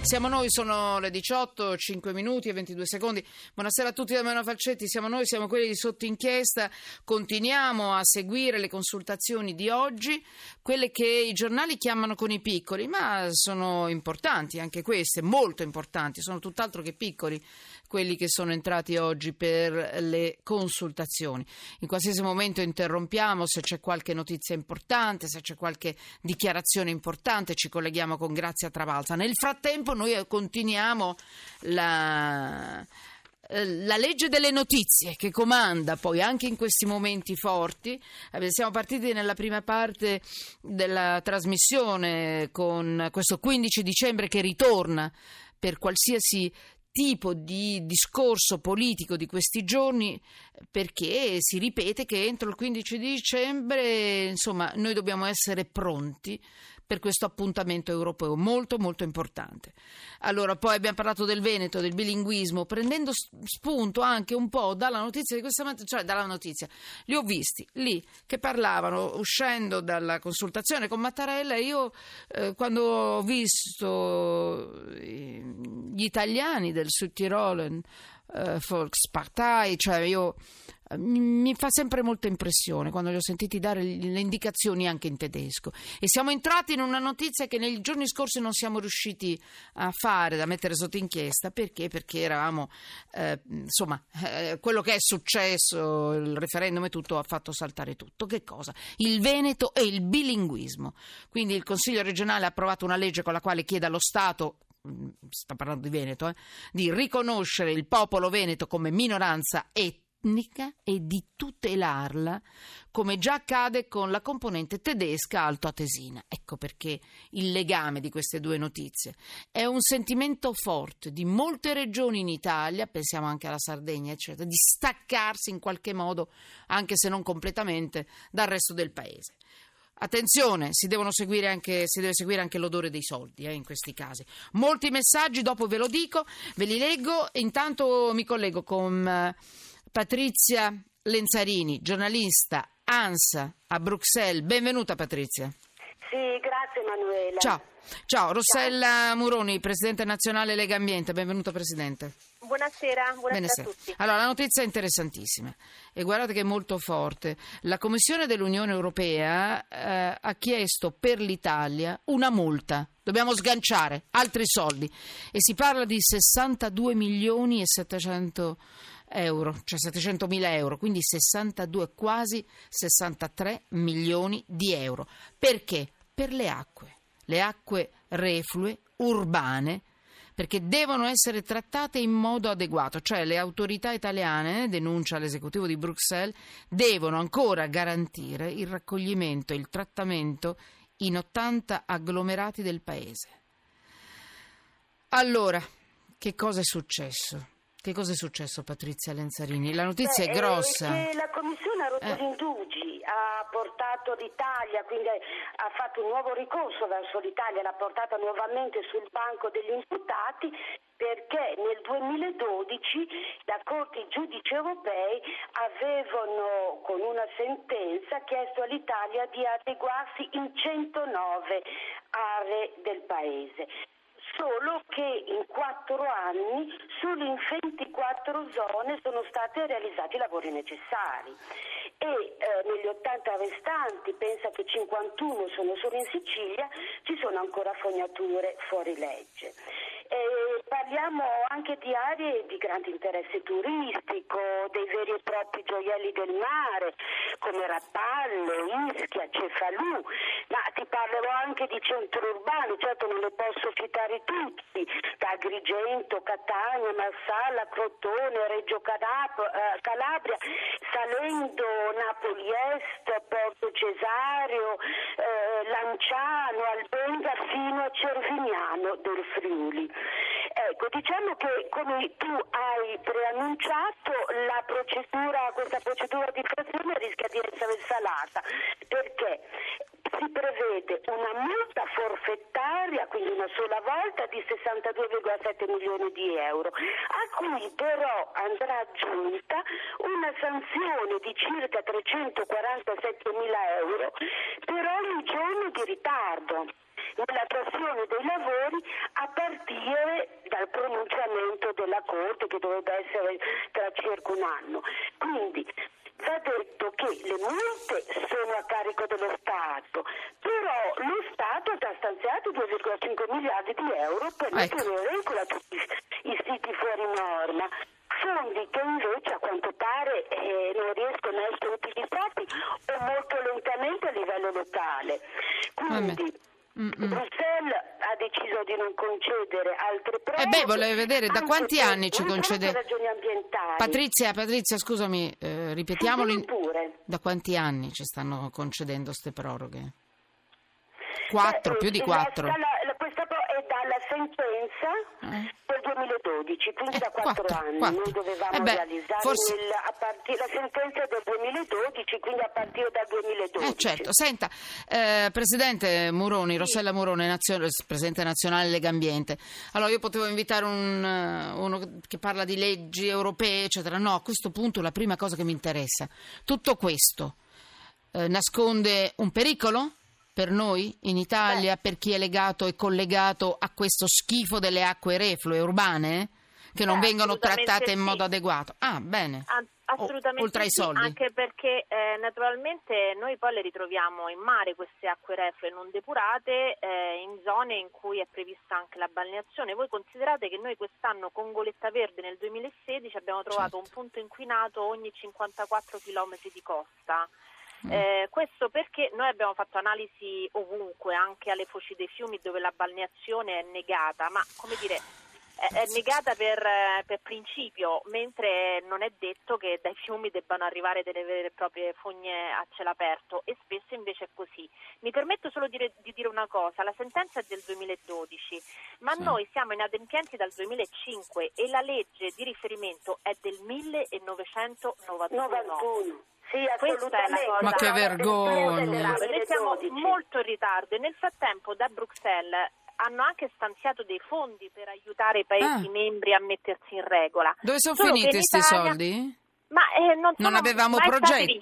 Siamo noi, sono le 18, 5 minuti e 22 secondi. Buonasera a tutti da Meno Falcetti, siamo noi, siamo quelli di sotto inchiesta. Continuiamo a seguire le consultazioni di oggi, quelle che i giornali chiamano con i piccoli, ma sono importanti anche queste, molto importanti, sono tutt'altro che piccoli quelli che sono entrati oggi per le consultazioni. In qualsiasi momento interrompiamo se c'è qualche notizia importante, se c'è qualche dichiarazione importante, ci colleghiamo con Grazia Travalza. Nel frattempo noi continuiamo la la legge delle notizie che comanda poi anche in questi momenti forti. Siamo partiti nella prima parte della trasmissione con questo 15 dicembre che ritorna per qualsiasi tipo di discorso politico di questi giorni perché si ripete che entro il 15 dicembre insomma noi dobbiamo essere pronti per questo appuntamento europeo molto molto importante. Allora, poi abbiamo parlato del Veneto, del bilinguismo, prendendo spunto anche un po' dalla notizia di questa mattina, cioè dalla notizia. Li ho visti lì che parlavano uscendo dalla consultazione con Mattarella io eh, quando ho visto eh, gli italiani del Südtirolen eh, Volkspartei, cioè io mi fa sempre molta impressione quando li ho sentiti dare le indicazioni anche in tedesco. E siamo entrati in una notizia che nei giorni scorsi non siamo riusciti a fare, da mettere sotto inchiesta. Perché? Perché eravamo, eh, insomma, eh, quello che è successo, il referendum e tutto, ha fatto saltare tutto. Che cosa? Il Veneto e il bilinguismo. Quindi il Consiglio regionale ha approvato una legge con la quale chiede allo Stato mm, sta parlando di Veneto, eh, di riconoscere il popolo veneto come minoranza etnica e di tutelarla, come già accade con la componente tedesca altoatesina. Ecco perché il legame di queste due notizie è un sentimento forte di molte regioni in Italia, pensiamo anche alla Sardegna, eccetera, di staccarsi in qualche modo, anche se non completamente, dal resto del paese. Attenzione, si, anche, si, deve seguire anche l'odore dei soldi eh, in questi casi. Molti messaggi, dopo ve lo dico, ve li leggo. Intanto mi collego con uh, Patrizia Lenzarini, giornalista ANSA a Bruxelles. Benvenuta Patrizia. Sì, grazie Emanuela. Ciao. Ciao, Rossella. Muroni, Presidente Nazionale Lega Ambiente. Benvenuta Presidente. Buonasera, buonasera a tutti. Allora, la notizia è interessantissima e guardate che è molto forte. La Commissione dell'Unione Europea eh, ha chiesto per l'Italia una multa. Dobbiamo sganciare altri soldi e si parla di 62 milioni e 700 euro, cioè 700 mila euro, quindi 62, quasi 63 milioni di euro. Perché? Per le acque, le acque reflue urbane perché devono essere trattate in modo adeguato, cioè le autorità italiane, denuncia l'esecutivo di Bruxelles, devono ancora garantire il raccoglimento e il trattamento in 80 agglomerati del paese. Allora, che cosa è successo? Che cosa è successo Patrizia Lenzarini? La notizia Beh, è grossa. È la Commissione ha rotto eh. indugi, ha portato l'Italia, quindi ha fatto un nuovo ricorso verso l'Italia, l'ha portata nuovamente sul banco degli imputati perché nel 2012 la Corte i giudici europei avevano con una sentenza chiesto all'Italia di adeguarsi in 109 aree del Paese. Solo che in quattro anni solo in 24 zone sono stati realizzati i lavori necessari e eh, negli 80 restanti, pensa che 51 sono solo in Sicilia, ci sono ancora fognature fuori legge. E parliamo anche di aree di grande interesse turistico, dei veri e propri gioielli del mare come Rapallo, Ischia, Cefalù, ma ti parlerò anche di centri urbani, certo non ne posso citare tutti, da Agrigento, Catania, Marsala, Crotone, Reggio eh, Calabria, salendo Napoli Est, Porto Cesario, eh, Lanciano, Albenga fino a Cervignano del Friuli. Ecco, diciamo che come tu hai preannunciato procedura, questa procedura di infrazione rischia di essere salata perché si prevede una multa forfettaria, quindi una sola volta, di 62,7 milioni di euro, a cui però andrà aggiunta una sanzione di circa 347 mila euro per ogni giorno di ritardo nell'attuazione dei lavori a partire dal pronunciamento della Corte che dovrebbe essere tra circa un anno. Quindi va detto che le multe sono a carico dello Stato, però lo Stato ha già stanziato 2,5 miliardi di euro per ecco. mettere in regola tutti i siti fuori norma fondi che invece a quanto pare eh, non riescono a essere utilizzati o molto lentamente a livello locale. Quindi Mm-mm. Bruxelles ha deciso di non concedere altre prove. Eh beh, volevo vedere da quanti anni ci concede. Patrizia, Patrizia, scusami, eh, ripetiamolo. In... Da quanti anni ci stanno concedendo queste proroghe? Quattro, eh, più di quattro. La, la, questa dalla sentenza eh. del 2012, quindi eh, da quattro, quattro anni. Quattro. Noi dovevamo eh beh, realizzare forse... il, a partire, la sentenza del 2012, quindi a partire dal 2012. Eh certo, senta, eh, Presidente Muroni, sì. Rossella Muroni, nazio- Presidente nazionale Lega Ambiente. Allora io potevo invitare un, uh, uno che parla di leggi europee, eccetera. No, a questo punto la prima cosa che mi interessa, tutto questo eh, nasconde un pericolo? Per noi in Italia, Beh. per chi è legato e collegato a questo schifo delle acque reflue urbane? Che non Beh, vengono trattate in modo adeguato. Ah, bene. Assolutamente oltre ai soldi. anche perché eh, naturalmente noi poi le ritroviamo in mare queste acque reflue non depurate eh, in zone in cui è prevista anche la balneazione. Voi considerate che noi quest'anno con Goletta Verde nel 2016 abbiamo trovato certo. un punto inquinato ogni 54 km di costa. Mm. Eh, questo perché noi abbiamo fatto analisi ovunque, anche alle foci dei fiumi dove la balneazione è negata, ma come dire è negata per, per, principio, mentre non è detto che dai fiumi debbano arrivare delle vere e proprie fogne a cielo aperto e spesso invece è così. Mi permetto solo di, di dire una cosa, la sentenza è del 2012, ma sì. noi siamo inadempienti dal 2005 e la legge di riferimento è del 1991. Sì, assolutamente. Ma che vergogna! Noi siamo molto in ritardo e nel frattempo da Bruxelles hanno anche stanziato dei fondi per aiutare i Paesi ah. membri a mettersi in regola. Dove sono Solo finiti questi Italia... soldi? Ma eh, non, non avevamo progetti?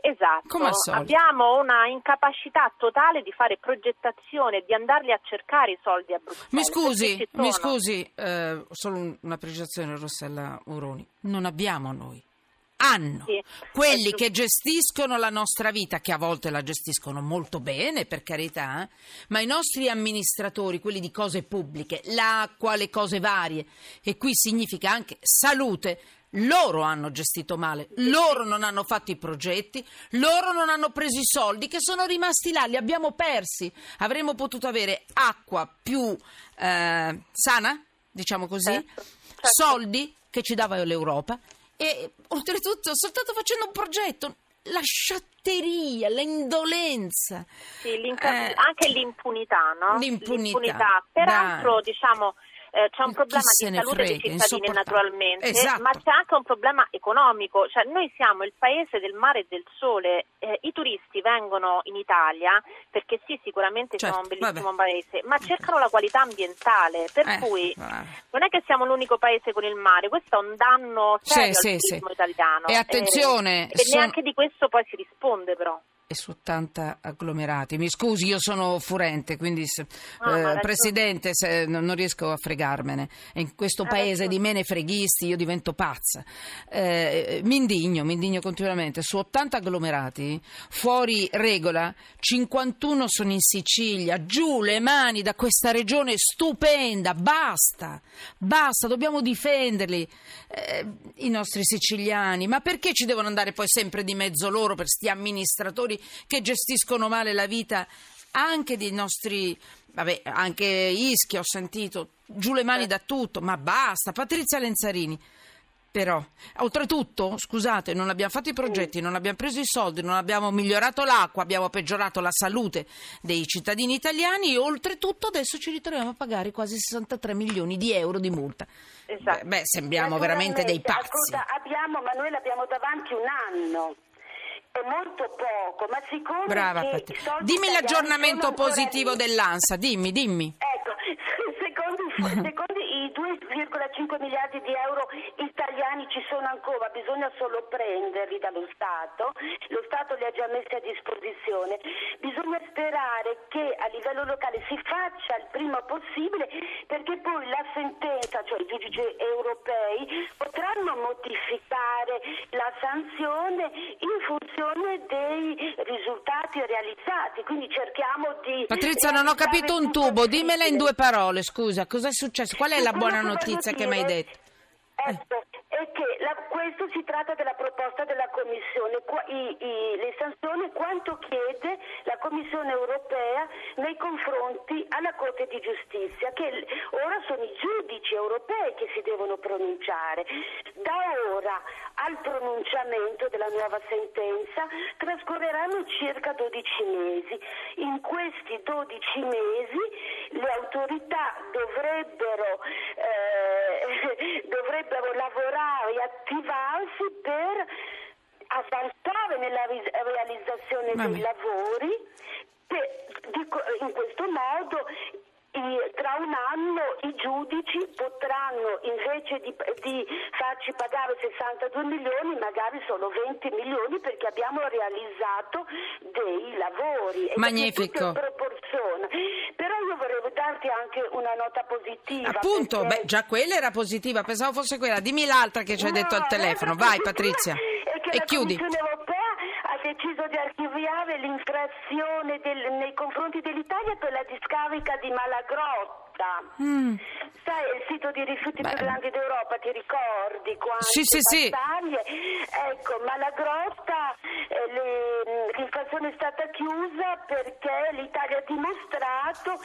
Esatto. Come Abbiamo una incapacità totale di fare progettazione, di andarli a cercare i soldi a Bruxelles. Mi scusi, mi scusi, eh, solo una precisazione Rossella Uroni. Non abbiamo noi hanno sì. quelli che gestiscono la nostra vita, che a volte la gestiscono molto bene, per carità, ma i nostri amministratori, quelli di cose pubbliche, l'acqua, le cose varie, e qui significa anche salute, loro hanno gestito male, loro non hanno fatto i progetti, loro non hanno preso i soldi che sono rimasti là, li abbiamo persi. Avremmo potuto avere acqua più eh, sana, diciamo così, certo, certo. soldi che ci dava l'Europa e oltretutto soltanto facendo un progetto la sciatteria, l'indolenza. Sì, eh, anche l'impunità, no? L'impunità. l'impunità. Peraltro, diciamo, eh, c'è un problema di salute frega, dei cittadini naturalmente, esatto. ma c'è anche un problema economico, cioè noi siamo il paese del mare e del sole, eh, i turisti vengono in Italia perché sì sicuramente certo, siamo un bellissimo vabbè. paese, ma cercano la qualità ambientale, per eh, cui vabbè. non è che siamo l'unico paese con il mare, questo è un danno serio sì, al sì, turismo sì. italiano. E attenzione, eh, son... e neanche di questo poi si risponde però e su 80 agglomerati. Mi scusi, io sono furente, quindi se, ah, eh, Presidente se, non riesco a fregarmene. In questo paese di menefreghisti io divento pazza. Eh, mi indigno, mi indigno continuamente. Su 80 agglomerati, fuori regola, 51 sono in Sicilia. Giù le mani da questa regione stupenda. Basta, basta, dobbiamo difenderli, eh, i nostri siciliani. Ma perché ci devono andare poi sempre di mezzo loro per sti amministratori che gestiscono male la vita anche dei nostri, vabbè, anche Ischia ho sentito, giù le mani da tutto, ma basta, Patrizia Lenzarini. Però, oltretutto, scusate, non abbiamo fatto i progetti, non abbiamo preso i soldi, non abbiamo migliorato l'acqua, abbiamo peggiorato la salute dei cittadini italiani e oltretutto adesso ci ritroviamo a pagare quasi 63 milioni di euro di multa. Esatto. Beh, sembriamo veramente dei pazzi. Ascolta, abbiamo, ma noi l'abbiamo davanti un anno è molto poco, ma siccome Brava, Dimmi l'aggiornamento positivo dell'ANSA, dimmi, dimmi. Ecco, secondo, secondo i 2,5 miliardi di euro italiani ci sono ancora, bisogna solo prenderli dallo Stato, lo Stato li ha già messi a disposizione, bisogna sperare che a livello locale si faccia il prima possibile perché poi la sentenza, cioè i giudici europei, potranno modificare la sanzione in funzione dei risultati realizzati, quindi cerchiamo di... Patrizia, non ho capito un tubo, dimmela in due parole, scusa, cosa è successo? Qual è la buona notizia che mi hai detto? Ecco, è che la, questo si tratta della della Commissione, i, i, le sanzioni quanto chiede la Commissione europea nei confronti alla Corte di Giustizia, che ora sono i giudici europei che si devono pronunciare. Da ora al pronunciamento della nuova sentenza trascorreranno circa 12 mesi. In questi 12 mesi le autorità dovrebbero, eh, dovrebbero lavorare e attivarsi per avanzare nella realizzazione Vabbè. dei lavori. In questo modo tra un anno i giudici potranno invece di, di, farci pagare 62 milioni magari solo 20 milioni perché abbiamo realizzato dei lavori. Magnifico. però io volevo darti anche una nota positiva appunto perché... beh, già quella era positiva pensavo fosse quella. Dimmi l'altra che ci hai no, detto al telefono. vai Patrizia e chiudi deciso di archiviare l'infrazione del, nei confronti dell'Italia per la discarica di Malagrotta. Mm. Sai, il sito di rifiuti Beh. più grande d'Europa, ti ricordi? Quante sì, sì, sì. Ecco, Malagrotta, eh, le, l'infrazione è stata chiusa perché l'Italia ha dimostrato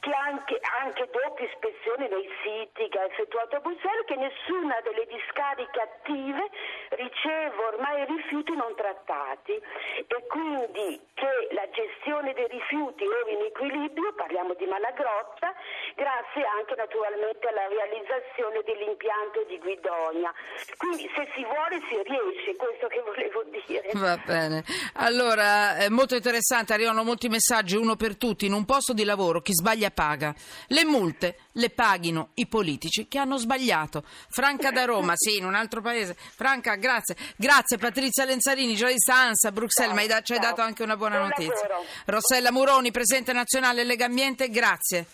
che anche, anche dopo ispezioni nei siti che ha effettuato a Bruxelles, che nessuna delle discariche attive riceve ormai rifiuti non trattati e quindi che la gestione dei rifiuti era in equilibrio, parliamo di Malagrotta, grazie anche naturalmente alla realizzazione dell'impianto di Guidonia. Quindi se si vuole si riesce, questo che volevo dire. Va bene. Allora, è molto interessante, arrivano molti messaggi, uno per tutti, in un posto di lavoro chi sbaglia paga. Le multe le paghino i politici che hanno sbagliato. Franca da Roma, sì, in un altro paese. Franca, grazie. Grazie Patrizia Lenzarini, giornalista ANSA, Bruxelles, ma ci hai dato anche una buona notizia. Rossella Muroni, Presidente nazionale Lega Ambiente, grazie.